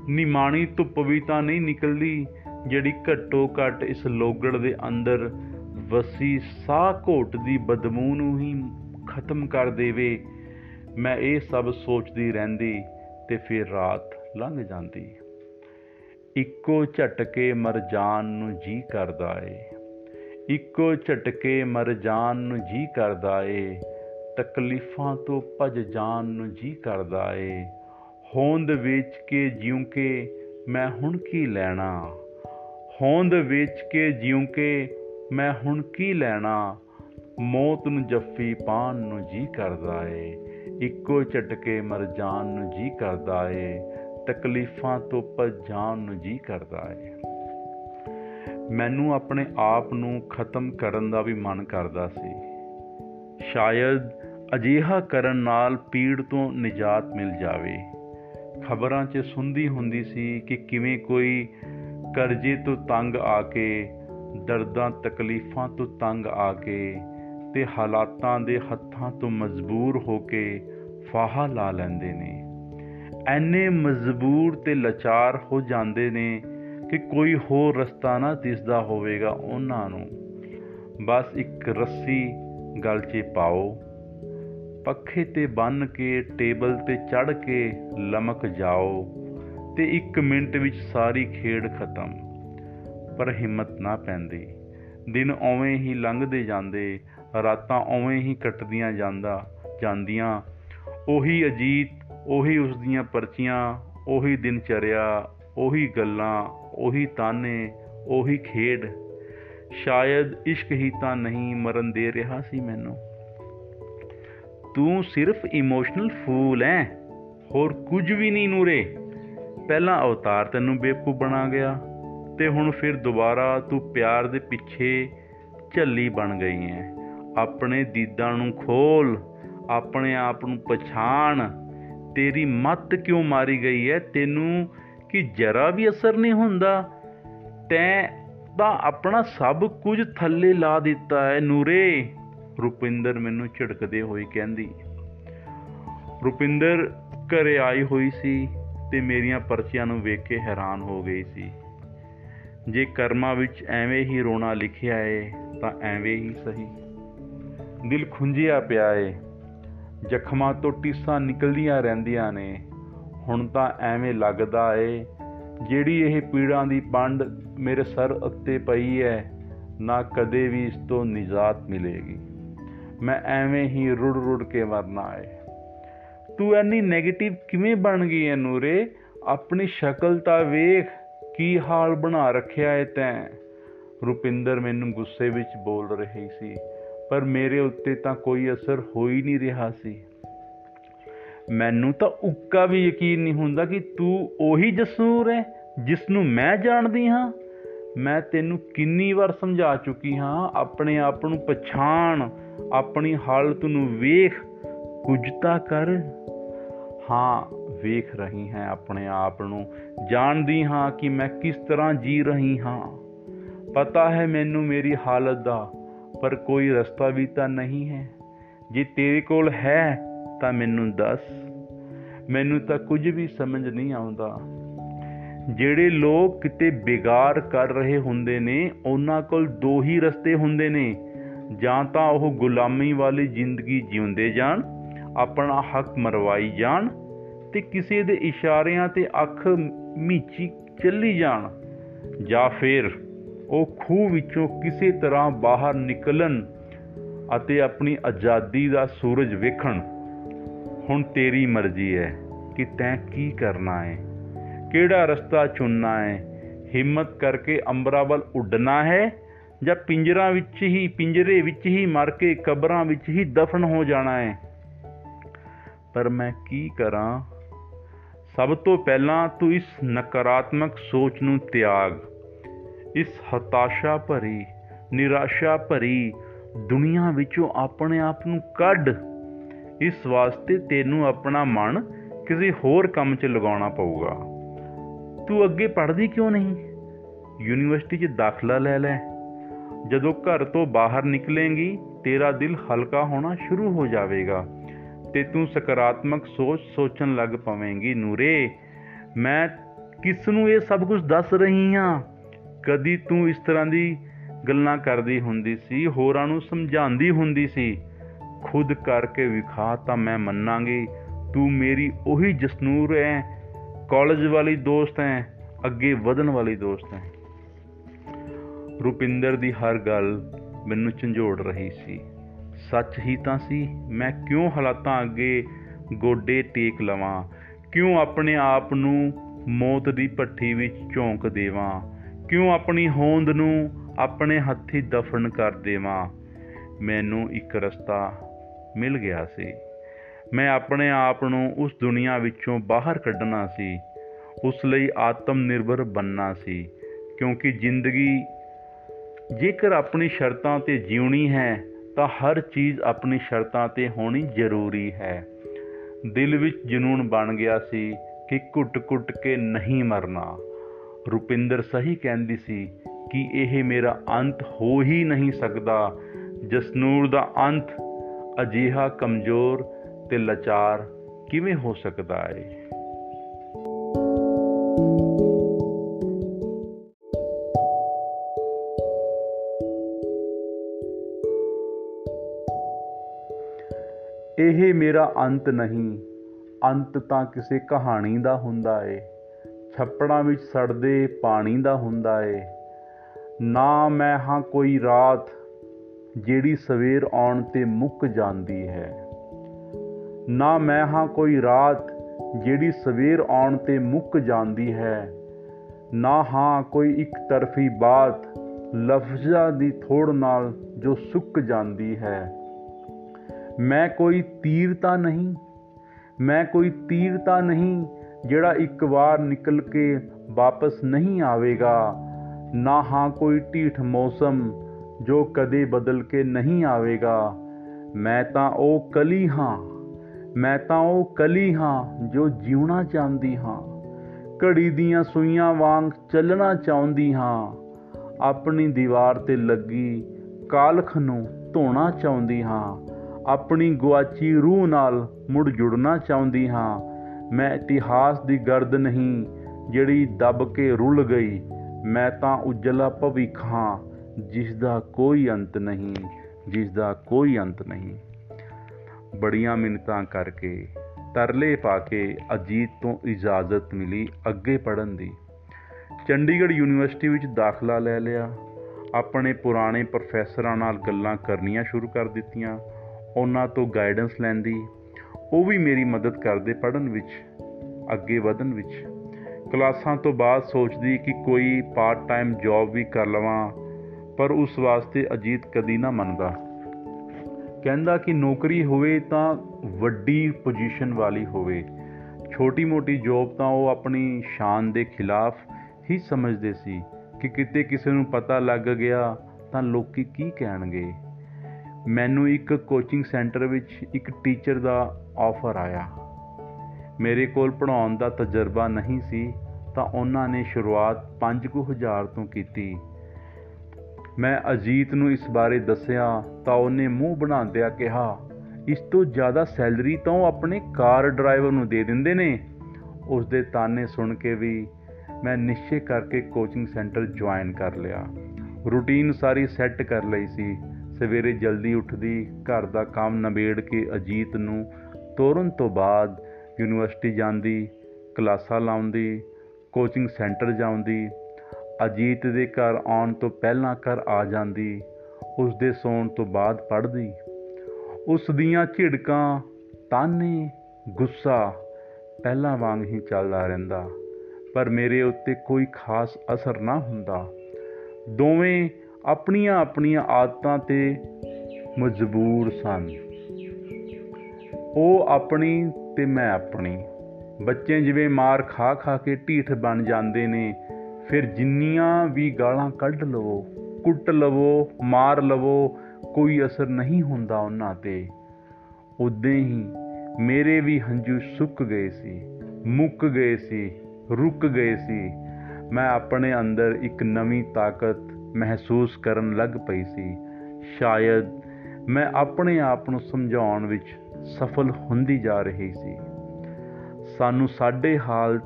S1: ਨਿਮਾਣੀ ਧੁੱਪ ਵੀ ਤਾਂ ਨਹੀਂ ਨਿਕਲਦੀ, ਜਿਹੜੀ ਘੱਟੋ ਘੱਟ ਇਸ ਲੋਗੜ ਦੇ ਅੰਦਰ ਵਸੀ ਸਾਹ ਘੋਟ ਦੀ ਬਦਮੂ ਨੂੰ ਹੀ ਖਤਮ ਕਰ ਦੇਵੇ। ਮੈਂ ਇਹ ਸਭ ਸੋਚਦੀ ਰਹਿੰਦੀ ਤੇ ਫਿਰ ਰਾਤ ਲੰਘ ਜਾਂਦੀ। ਇੱਕੋ ਝਟਕੇ ਮਰ ਜਾਣ ਨੂੰ ਜੀ ਕਰਦਾ ਏ। ਇੱਕੋ ਝਟਕੇ ਮਰ ਜਾਣ ਨੂੰ ਜੀ ਕਰਦਾ ਏ। ਤਕਲੀਫਾਂ ਤੋਂ ਭਜ ਜਾਣ ਨੂੰ ਜੀ ਕਰਦਾ ਏ। ਹੋਂਦ ਵੇਚ ਕੇ ਜਿਉਂ ਕੇ ਮੈਂ ਹੁਣ ਕੀ ਲੈਣਾ? ਹੋਂਦ ਵੇਚ ਕੇ ਜਿਉਂ ਕੇ ਮੈਂ ਹੁਣ ਕੀ ਲੈਣਾ? ਮੌਤ ਨੂੰ ਜੱਫੀ ਪਾਣ ਨੂੰ ਜੀ ਕਰਦਾ ਏ। ਇੱਕੋ ਝਟਕੇ ਮਰ ਜਾਣ ਨੂੰ ਜੀ ਕਰਦਾ ਏ। ਤਕਲੀਫਾਂ ਤੋਂ ਭਜ ਜਾਣ ਨੂੰ ਜੀ ਕਰਦਾ ਏ। ਮੈਨੂੰ ਆਪਣੇ ਆਪ ਨੂੰ ਖਤਮ ਕਰਨ ਦਾ ਵੀ ਮਨ ਕਰਦਾ ਸੀ। ਸ਼ਾਇਦ ਅਜੀਹਾ ਕਰਨ ਨਾਲ ਪੀੜ ਤੋਂ ਨਿਜਾਤ ਮਿਲ ਜਾਵੇ। ਖਬਰਾਂ 'ਚ ਸੁਣਦੀ ਹੁੰਦੀ ਸੀ ਕਿ ਕਿਵੇਂ ਕੋਈ ਕਰਜ਼ੇ ਤੋਂ ਤੰਗ ਆ ਕੇ ਦਰਦਾਂ, ਤਕਲੀਫਾਂ ਤੋਂ ਤੰਗ ਆ ਕੇ ਤੇ ਹਾਲਾਤਾਂ ਦੇ ਹੱਥਾਂ ਤੋਂ ਮਜਬੂਰ ਹੋ ਕੇ ਫਾਹਾ ਲਾ ਲੈਂਦੇ ਨੇ। ਐਨੇ ਮਜਬੂਰ ਤੇ ਲਾਚਾਰ ਹੋ ਜਾਂਦੇ ਨੇ ਕਿ ਕੋਈ ਹੋਰ ਰਸਤਾ ਨਾ ਦਿਸਦਾ ਹੋਵੇਗਾ ਉਹਨਾਂ ਨੂੰ। ਬਸ ਇੱਕ ਰੱਸੀ ਗਲ 'ਚ ਪਾਓ। ਪੱਖੇ ਤੇ ਬੰਨ ਕੇ, ਟੇਬਲ ਤੇ ਚੜ ਕੇ ਲਮਕ ਜਾਓ ਤੇ 1 ਮਿੰਟ ਵਿੱਚ ਸਾਰੀ ਖੇਡ ਖਤਮ। ਪਰ ਹਿੰਮਤ ਨਾ ਪੈਂਦੀ। ਦਿਨ ਓਵੇਂ ਹੀ ਲੰਘਦੇ ਜਾਂਦੇ, ਰਾਤਾਂ ਓਵੇਂ ਹੀ ਕੱਟਦੀਆਂ ਜਾਂਦਾ, ਜਾਂਦੀਆਂ। ਉਹੀ ਅਜੀਤ, ਉਹੀ ਉਸ ਦੀਆਂ ਪਰਚੀਆਂ, ਉਹੀ ਦਿਨ ਚਰਿਆ ਉਹੀ ਗੱਲਾਂ, ਉਹੀ ਤਾਨੇ, ਉਹੀ ਖੇਡ। ਸ਼ਾਇਦ ਇਸ਼ਕ ਹੀ ਤਾਂ ਨਹੀਂ ਮਰਨ ਦੇ ਰਿਹਾ ਸੀ ਮੈਨੂੰ। ਤੂੰ ਸਿਰਫ ਇਮੋਸ਼ਨਲ ਫੂਲ ਐ ਹੋਰ ਕੁਝ ਵੀ ਨਹੀਂ ਨੂਰੇ। ਪਹਿਲਾ ਅਵਤਾਰ ਤੈਨੂੰ ਬੇਵਕੂਫ ਬਣਾ ਗਿਆ ਤੇ ਹੁਣ ਫਿਰ ਦੁਬਾਰਾ ਤੂੰ ਪਿਆਰ ਦੇ ਪਿੱਛੇ ਝੱਲੀ ਬਣ ਗਈ ਐ ਆਪਣੇ ਦੀਦਾਂ ਨੂੰ ਖੋਲ, ਆਪਣੇ ਆਪ ਨੂੰ ਪਛਾਣ। ਤੇਰੀ ਮੱਤ ਕਿਉਂ ਮਾਰੀ ਗਈ ਐ ਤੈਨੂੰ ਕਿ ਜਰਾ ਵੀ ਅਸਰ ਨਹੀਂ ਹੁੰਦਾ? ਤੈਂ ਤਾਂ ਆਪਣਾ ਸਭ ਕੁਝ ਥੱਲੇ ਲਾ ਦਿੱਤਾ ਹੈ ਨੂਰੇ। ਰੁਪਿੰਦਰ ਮੈਨੂੰ ਝਿੜਕਦੇ ਹੋਏ ਕਹਿੰਦੀ, ਰੁਪਿੰਦਰ ਘਰੇ ਆਈ ਹੋਈ ਸੀ ਤੇ ਮੇਰੀਆਂ ਪਰਚੀਆਂ ਨੂੰ ਵੇਖ ਕੇ ਹੈਰਾਨ ਹੋ ਗਈ ਸੀ। ਜੇ ਕਰਮਾਂ ਵਿੱਚ ਐਵੇਂ ਹੀ ਰੋਣਾ ਲਿਖਿਆ ਏ, ਤਾਂ ਐਵੇਂ ਹੀ ਸਹੀ। ਦਿਲ ਖੁੰਝਿਆ ਪਿਆ ਏ। ਜ਼ਖਮਾਂ ਤੋਂ ਟੀਸਾਂ ਨਿਕਲਦੀਆਂ ਰਹਿੰਦੀਆਂ ਨੇ। ਹੁਣ ਤਾਂ ਐਵੇਂ ਲੱਗਦਾ ਏ, ਜਿਹੜੀ ਇਹ ਪੀੜਾਂ ਦੀ ਪੰਡ ਮੇਰੇ ਸਰ ਉੱਤੇ ਪਈ ਹੈ ਨਾ ਕਦੇ ਵੀ ਇਸ ਤੋਂ ਨਿਜਾਤ ਮਿਲੇਗੀ। ਮੈਂ ਐਵੇਂ ਹੀ ਰੁੜ ਰੁੜ ਕੇ ਮਰਨਾ ਏ। ਤੂੰ ਐਨੀ 네ਗੇਟਿਵ ਕਿਵੇਂ ਬਣ ਗਈ ਐ ਨੂਰੇ? ਆਪਣੀ ਸ਼ਕਲ ਤਾਂ ਵੇਖ। ਕੀ ਹਾਲ ਬਣਾ ਰੱਖਿਆ ਏ ਤੈਂ? ਰੁਪਿੰਦਰ ਮੈਨੂੰ ਗੁੱਸੇ ਵਿੱਚ ਬੋਲ ਰਹੀ ਸੀ, ਪਰ ਮੇਰੇ ਉੱਤੇ ਤਾਂ ਕੋਈ ਅਸਰ ਹੋ ਹੀ ਨਹੀਂ ਰਿਹਾ ਸੀ। ਮੈਨੂੰ ਤਾਂ ਉੱਕਾ ਵੀ ਯਕੀਨ ਨਹੀਂ ਹੁੰਦਾ ਕਿ ਤੂੰ ਉਹੀ ਜਸੂਰ ਹੈ ਜਿਸ ਨੂੰ ਮੈਂ ਜਾਣਦੀ ਹਾਂ। ਮੈਂ ਤੈਨੂੰ ਕਿੰਨੀ ਵਾਰ ਸਮਝਾ ਚੁੱਕੀ ਹਾਂ, ਆਪਣੇ ਆਪ ਨੂੰ ਪਛਾਣ, ਆਪਣੀ ਹਾਲਤ ਨੂੰ ਵੇਖ, ਕੁਝ ਤਾਂ ਕਰ। ਹਾਂ ਵੇਖ ਰਹੀ ਹਾਂ ਆਪਣੇ ਆਪ ਨੂੰ, ਜਾਣਦੀ ਹਾਂ ਕਿ ਮੈਂ ਕਿਸ ਤਰ੍ਹਾਂ ਜੀ ਰਹੀ ਹਾਂ। ਪਤਾ ਹੈ ਮੈਨੂੰ ਮੇਰੀ ਹਾਲਤ ਦਾ, ਪਰ ਕੋਈ ਰਸਤਾ ਵੀ ਤਾਂ ਨਹੀਂ ਹੈ। ਜੇ ਤੇਰੇ ਕੋਲ ਹੈ ਤਾਂ ਮੈਨੂੰ ਦੱਸ। ਮੈਨੂੰ ਤਾਂ ਕੁਝ ਵੀ ਸਮਝ ਨਹੀਂ ਆਉਂਦਾ। ਜਿਹੜੇ ਲੋਕ ਕਿਤੇ ਬਿਗਾਰ ਕਰ ਰਹੇ ਹੁੰਦੇ ਨੇ, ਉਹਨਾਂ ਕੋਲ ਦੋ ਹੀ ਰਸਤੇ ਹੁੰਦੇ ਨੇ। ਜਾਂ ਤਾਂ ਉਹ ਗੁਲਾਮੀ ਵਾਲੀ ਜ਼ਿੰਦਗੀ ਜਿਉਂਦੇ ਜਾਣ, ਆਪਣਾ ਹੱਕ ਮਰਵਾਈ ਜਾਣ ਤੇ ਕਿਸੇ ਦੇ ਇਸ਼ਾਰਿਆਂ ਤੇ ਅੱਖ ਮੀਚੀ ਚੱਲੀ ਜਾਣ, ਜਾਂ ਫਿਰ ਉਹ ਖੂਹ ਵਿੱਚੋਂ ਕਿਸੇ ਤਰ੍ਹਾਂ ਬਾਹਰ ਨਿਕਲਣ ਅਤੇ ਆਪਣੀ ਆਜ਼ਾਦੀ ਦਾ ਸੂਰਜ ਵੇਖਣ। ਹੁਣ ਤੇਰੀ ਮਰਜ਼ੀ ਹੈ ਕਿ ਤੈਂ ਕੀ ਕਰਨਾ ਹੈ, ਕਿਹੜਾ ਰਸਤਾ ਚੁਣਨਾ ਹੈ, ਹਿੰਮਤ ਕਰਕੇ ਅੰਬਰਾਂ ਵੱਲ ਉੱਡਣਾ ਹੈ, ਜਾਂ ਪਿੰਜਰਾਂ ਵਿੱਚ ਹੀ, ਪਿੰਜਰੇ ਵਿੱਚ ਹੀ ਮਰ ਕੇ ਕਬਰਾਂ ਵਿੱਚ ਹੀ ਦਫਨ ਹੋ ਜਾਣਾ ਹੈ। ਪਰ ਮੈਂ ਕੀ ਕਰਾਂ? ਸਭ ਤੋਂ ਪਹਿਲਾਂ ਤੂੰ ਇਸ ਨਕਾਰਾਤਮਕ ਸੋਚ ਨੂੰ ਤਿਆਗ। ਇਸ ਹਤਾਸ਼ਾ ਭਰੀ, ਨਿਰਾਸ਼ਾ ਭਰੀ ਦੁਨੀਆ ਵਿੱਚੋਂ ਆਪਣੇ ਆਪ ਨੂੰ ਕੱਢ। ਇਸ ਵਾਸਤੇ ਤੈਨੂੰ ਆਪਣਾ ਮਨ ਕਿਸੇ ਹੋਰ ਕੰਮ 'ਚ ਲਗਾਉਣਾ ਪਊਗਾ। ਤੂੰ ਅੱਗੇ ਪੜ੍ਹਦੀ ਕਿਉਂ ਨਹੀਂ? ਯੂਨੀਵਰਸਿਟੀ 'ਚ ਦਾਖਲਾ ਲੈ ਲੈ। ਜਦੋਂ ਘਰ ਤੋਂ ਬਾਹਰ ਨਿਕਲੇਂਗੀ, ਤੇਰਾ ਦਿਲ ਹਲਕਾ ਹੋਣਾ ਸ਼ੁਰੂ ਹੋ ਜਾਵੇਗਾ। ਤੇ ਤੂੰ ਸਕਾਰਾਤਮਕ ਸੋਚ ਸੋਚਣ ਲੱਗ ਪਵੇਂਗੀ ਨੂਰੇ। ਮੈਂ ਕਿਸ ਨੂੰ ਇਹ ਸਭ ਕੁਝ ਦੱਸ ਰਹੀ ਹਾਂ? ਕਦੀ ਤੂੰ ਇਸ ਤਰ੍ਹਾਂ ਦੀ ਗੱਲਾਂ ਕਰਦੀ ਹੁੰਦੀ ਸੀ, ਹੋਰਾਂ ਨੂੰ ਸਮਝਾਉਂਦੀ ਹੁੰਦੀ ਸੀ। ਖੁਦ ਕਰਕੇ ਵਿਖਾ ਤਾਂ ਮੈਂ ਮੰਨਾਂਗੀ, ਤੂੰ ਮੇਰੀ ਉਹੀ ਜਸਨੂਰ ਹੈ ਕਾਲਜ ਵਾਲੀ ਦੋਸਤ ਹੈ ਅੱਗੇ ਵਧਣ ਵਾਲੀ ਦੋਸਤ ਹੈ ਰੁਪਿੰਦਰ ਦੀ ਹਰ ਗੱਲ ਮੈਨੂੰ ਝੰਜੋੜ ਰਹੀ ਸੀ। ਸੱਚ ਹੀ ਤਾਂ ਸੀ, ਮੈਂ ਕਿਉਂ ਹਾਲਾਤਾਂ ਅੱਗੇ ਗੋਡੇ ਟੇਕ ਲਵਾਂ? ਕਿਉਂ ਆਪਣੇ ਆਪ ਨੂੰ ਮੌਤ ਦੀ ਭੱਠੀ ਵਿੱਚ ਝੋਂਕ ਦੇਵਾਂ? ਕਿਉਂ ਆਪਣੀ ਹੋਂਦ ਨੂੰ ਆਪਣੇ ਹੱਥੀ ਦਫਨ ਕਰ ਦੇਵਾਂ? ਮੈਨੂੰ ਇੱਕ ਰਸਤਾ ਮਿਲ ਗਿਆ ਸੀ। ਮੈਂ ਆਪਣੇ ਆਪ ਨੂੰ ਉਸ ਦੁਨੀਆ ਵਿੱਚੋਂ ਬਾਹਰ ਕੱਢਣਾ ਸੀ। ਉਸ ਲਈ ਆਤਮ ਨਿਰਭਰ ਬੰਨਣਾ ਸੀ, ਕਿਉਂਕਿ ਜ਼ਿੰਦਗੀ ਜੇਕਰ ਆਪਣੀ ਸ਼ਰਤਾਂ ਤੇ ਜਿਉਣੀ ਹੈ ਤਾਂ ਹਰ ਚੀਜ਼ ਆਪਣੀ ਸ਼ਰਤਾਂ ਤੇ ਹੋਣੀ ਜ਼ਰੂਰੀ ਹੈ। ਦਿਲ ਵਿੱਚ ਜਨੂਨ ਬਣ ਗਿਆ ਸੀ ਕਿ ਘੁੱਟ-ਘੁੱਟ ਕੇ ਨਹੀਂ ਮਰਨਾ। ਰੁਪਿੰਦਰ ਸਹੀ ਕਹਿੰਦੀ ਸੀ ਕਿ ਇਹ ਮੇਰਾ ਅੰਤ ਹੋ ਹੀ ਨਹੀਂ ਸਕਦਾ। ਜਸਨੂਰ ਦਾ ਅੰਤ ਅਜੀਹਾ ਕਮਜ਼ੋਰ ਤੇ ਲਾਚਾਰ ਕਿਵੇਂ ਹੋ ਸਕਦਾ ਹੈ ਇਹ ਮੇਰਾ ਅੰਤ ਨਹੀਂ, ਅੰਤ ਤਾਂ ਕਿਸੇ ਕਹਾਣੀ ਦਾ ਹੁੰਦਾ ਏ। ਛੱਪੜਾਂ ਵਿੱਚ ਸੜਦੇ ਪਾਣੀ ਦਾ ਹੁੰਦਾ ਏ। ਨਾ ਮੈਂ ਹਾਂ ਕੋਈ ਰਾਤ ਜਿਹੜੀ ਸਵੇਰ ਆਉਣ ਤੇ ਮੁੱਕ ਜਾਂਦੀ ਹੈ। ਨਾ ਮੈਂ ਹਾਂ ਕੋਈ ਰਾਤ ਜਿਹੜੀ ਸਵੇਰ ਆਉਣ ਤੇ ਮੁੱਕ ਜਾਂਦੀ ਹੈ। ਨਾ ਹਾਂ ਕੋਈ ਇੱਕ ਤਰਫੀ ਬਾਤ ਲਫ਼ਜ਼ਾਂ ਦੀ ਥੋੜ ਨਾਲ ਜੋ ਸੁੱਕ ਜਾਂਦੀ ਹੈ। ਮੈਂ ਕੋਈ ਤੀਰ ਤਾਂ ਨਹੀਂ, ਮੈਂ ਕੋਈ ਤੀਰ ਤਾਂ ਨਹੀਂ ਜਿਹੜਾ ਇੱਕ ਵਾਰ ਨਿਕਲ ਕੇ ਵਾਪਸ ਨਹੀਂ ਆਵੇਗਾ, ਨਾ ਹਾਂ ਕੋਈ ਢੀਠ ਮੌਸਮ ਜੋ ਕਦੇ ਬਦਲ ਕੇ ਨਹੀਂ ਆਵੇਗਾ। ਮੈਂ ਤਾਂ ਉਹ ਕਲੀ ਹਾਂ, ਮੈਂ ਤਾਂ ਉਹ ਕਲੀ ਹਾਂ ਜੋ ਜਿਉਣਾ ਚਾਹੁੰਦੀ ਹਾਂ, ਘੜੀ ਦੀਆਂ ਸੂਈਆਂ ਵਾਂਗ ਚੱਲਣਾ ਚਾਹੁੰਦੀ ਹਾਂ, ਆਪਣੀ ਦੀਵਾਰ ਤੇ ਲੱਗੀ ਕਾਲਖ ਨੂੰ ਧੋਣਾ ਚਾਹੁੰਦੀ ਹਾਂ। ਆਪਣੀ ਗੁਆਚੀ ਰੂਹ ਨਾਲ ਮੁੜ ਜੁੜਨਾ ਚਾਹੁੰਦੀ ਹਾਂ। ਮੈਂ ਇਤਿਹਾਸ ਦੀ ਗਰਦ ਨਹੀਂ, ਜਿਹੜੀ ਦੱਬ ਕੇ ਰੁੱਲ ਗਈ। ਮੈਂ ਤਾਂ ਉਜਲਾ ਭਵਿੱਖ ਹਾਂ ਜਿਸ ਦਾ ਕੋਈ ਅੰਤ ਨਹੀਂ ਜਿਸ ਦਾ ਕੋਈ ਅੰਤ ਨਹੀਂ। ਬੜੀਆਂ ਮਿੰਨਤਾਂ ਕਰਕੇ ਤਰਲੇ ਪਾ ਕੇ ਅਜੀਤ ਤੋਂ ਇਜਾਜ਼ਤ ਮਿਲੀ ਅੱਗੇ ਪੜਨ ਦੀ। ਚੰਡੀਗੜ੍ਹ ਯੂਨੀਵਰਸਿਟੀ ਵਿੱਚ ਦਾਖਲਾ ਲੈ ਲਿਆ। ਆਪਣੇ ਪੁਰਾਣੇ ਪ੍ਰੋਫੈਸਰਾਂ ਨਾਲ ਗੱਲਾਂ ਕਰਨੀਆਂ ਸ਼ੁਰੂ ਕਰ ਦਿੱਤੀਆਂ। ਉਹਨਾਂ ਤੋਂ ਗਾਈਡੈਂਸ ਲੈਂਦੀ ਉਹ ਵੀ ਮੇਰੀ ਮਦਦ ਕਰਦੇ ਪੜਨ ਵਿੱਚ, ਅੱਗੇ ਵਧਣ ਵਿੱਚ। ਕਲਾਸਾਂ ਤੋਂ ਬਾਅਦ ਸੋਚਦੀ ਕਿ ਕੋਈ ਪਾਰਟ ਟਾਈਮ ਜੌਬ ਵੀ ਕਰ ਲਵਾਂ, ਪਰ ਉਸ ਵਾਸਤੇ ਅਜੀਤ ਕਦੀ ਨਾ ਮੰਨਦਾ। ਕਹਿੰਦਾ ਕਿ ਨੌਕਰੀ ਹੋਵੇ ਤਾਂ ਵੱਡੀ ਪੋਜੀਸ਼ਨ ਵਾਲੀ ਹੋਵੇ। ਛੋਟੀ-ਮੋਟੀ ਜੌਬ ਤਾਂ ਉਹ ਆਪਣੀ ਸ਼ਾਨ ਦੇ ਖਿਲਾਫ ਹੀ ਸਮਝਦੇ ਸੀ ਕਿ ਕਿਤੇ ਕਿਸੇ ਨੂੰ ਪਤਾ ਲੱਗ ਗਿਆ ਤਾਂ ਲੋਕੀ ਕੀ ਕਹਿਣਗੇ। ਮੈਨੂੰ ਇੱਕ ਕੋਚਿੰਗ ਸੈਂਟਰ ਵਿੱਚ ਇੱਕ ਟੀਚਰ ਦਾ ਆਫਰ ਆਇਆ। ਮੇਰੇ ਕੋਲ ਪੜਾਉਣ ਦਾ ਤਜਰਬਾ ਨਹੀਂ ਸੀ, ਤਾਂ ਉਹਨਾਂ ਨੇ ਸ਼ੁਰੂਆਤ 5000 ਤੋਂ ਕੀਤੀ। ਮੈਂ ਅਜੀਤ ਨੂੰ ਇਸ ਬਾਰੇ ਦੱਸਿਆ, ਤਾਂ ਉਹਨੇ ਮੂੰਹ ਬਣਾਉਂਦਿਆਂ ਕਿਹਾ, ਇਸ ਤੋਂ ਜ਼ਿਆਦਾ ਸੈਲਰੀ ਤਾਂ ਉਹ ਆਪਣੇ ਕਾਰ ਡਰਾਈਵਰ ਨੂੰ ਦੇ ਦਿੰਦੇ ਨੇ। ਉਸ ਦੇ ਤਾਨੇ ਸੁਣ ਕੇ ਵੀ ਮੈਂ ਨਿਸ਼ਚੈ ਕਰਕੇ ਕੋਚਿੰਗ ਸੈਂਟਰ ਜੁਆਇਨ ਕਰ ਲਿਆ। ਰੂਟੀਨ ਸਾਰੀ ਸੈੱਟ ਕਰ ਲਈ ਸੀ। ਸਵੇਰੇ ਜਲਦੀ ਉੱਠਦੀ, ਘਰ ਦਾ ਕੰਮ ਨਵੇੜ ਕੇ ਅਜੀਤ ਨੂੰ ਤੋਰਨ ਤੋਂ ਬਾਅਦ ਯੂਨੀਵਰਸਿਟੀ ਜਾਂਦੀ, ਕਲਾਸਾਂ ਲਾਉਂਦੀ, ਕੋਚਿੰਗ ਸੈਂਟਰ ਜਾਂਦੀ। ਅਜੀਤ ਦੇ ਘਰ ਆਉਣ ਤੋਂ ਪਹਿਲਾਂ ਘਰ ਆ ਜਾਂਦੀ ਉਸ ਦੇ ਸੌਣ ਤੋਂ ਬਾਅਦ ਪੜ੍ਹਦੀ। ਉਸ ਦੀਆਂ ਝਿੜਕਾਂ, ਤਾਨੇ, ਗੁੱਸਾ ਪਹਿਲਾਂ ਵਾਂਗ ਹੀ ਚੱਲਦਾ ਰਹਿੰਦਾ, ਪਰ ਮੇਰੇ ਉੱਤੇ ਕੋਈ ਖਾਸ ਅਸਰ ਨਾ ਹੁੰਦਾ। ਦੋਵੇਂ ਆਪਣੀਆਂ ਆਪਣੀਆਂ ਆਦਤਾਂ ਤੇ ਮਜਬੂਰ ਸਨ। ਉਹ ਆਪਣੀ ਤੇ ਮੈਂ ਆਪਣੀ। ਬੱਚੇ ਜਿਵੇਂ ਮਾਰ ਖਾ ਖਾ ਕੇ ਢੀਠ ਬਣ ਜਾਂਦੇ ਨੇ, ਫਿਰ ਜਿੰਨੀਆਂ ਵੀ ਗਾਲਾਂ ਕੱਢ ਲਵੋ, ਕੁੱਟ ਲਵੋ, ਮਾਰ ਲਵੋ, ਕੋਈ ਅਸਰ ਨਹੀਂ ਹੁੰਦਾ ਉਹਨਾਂ ਤੇ। ਉਦੋਂ ਹੀ ਮੇਰੇ ਵੀ ਹੰਝੂ ਸੁੱਕ ਗਏ ਸੀ, ਮੁੱਕ ਗਏ ਸੀ, ਰੁਕ ਗਏ ਸੀ। ਮੈਂ ਆਪਣੇ ਅੰਦਰ ਇੱਕ ਨਵੀਂ ਤਾਕਤ ਮਹਿਸੂਸ ਕਰਨ ਲੱਗ ਪਈ ਸੀ। ਸ਼ਾਇਦ ਮੈਂ ਆਪਣੇ ਆਪ ਨੂੰ ਸਮਝਾਉਣ ਵਿੱਚ ਸਫਲ ਹੁੰਦੀ ਜਾ ਰਹੀ ਸੀ। ਸਾਨੂੰ ਸਾਡੇ ਹਾਲ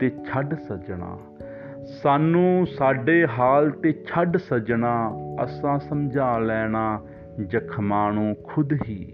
S1: ਤੇ ਛੱਡ ਸੱਜਣਾ। ਸਾਨੂੰ ਸਾਡੇ ਹਾਲ ਤੇ ਛੱਡ ਸੱਜਣਾ, ਅਸਾਂ ਸਮਝਾ ਲੈਣਾ ਜ਼ਖਮਾਂ ਨੂੰ ਖੁਦ ਹੀ।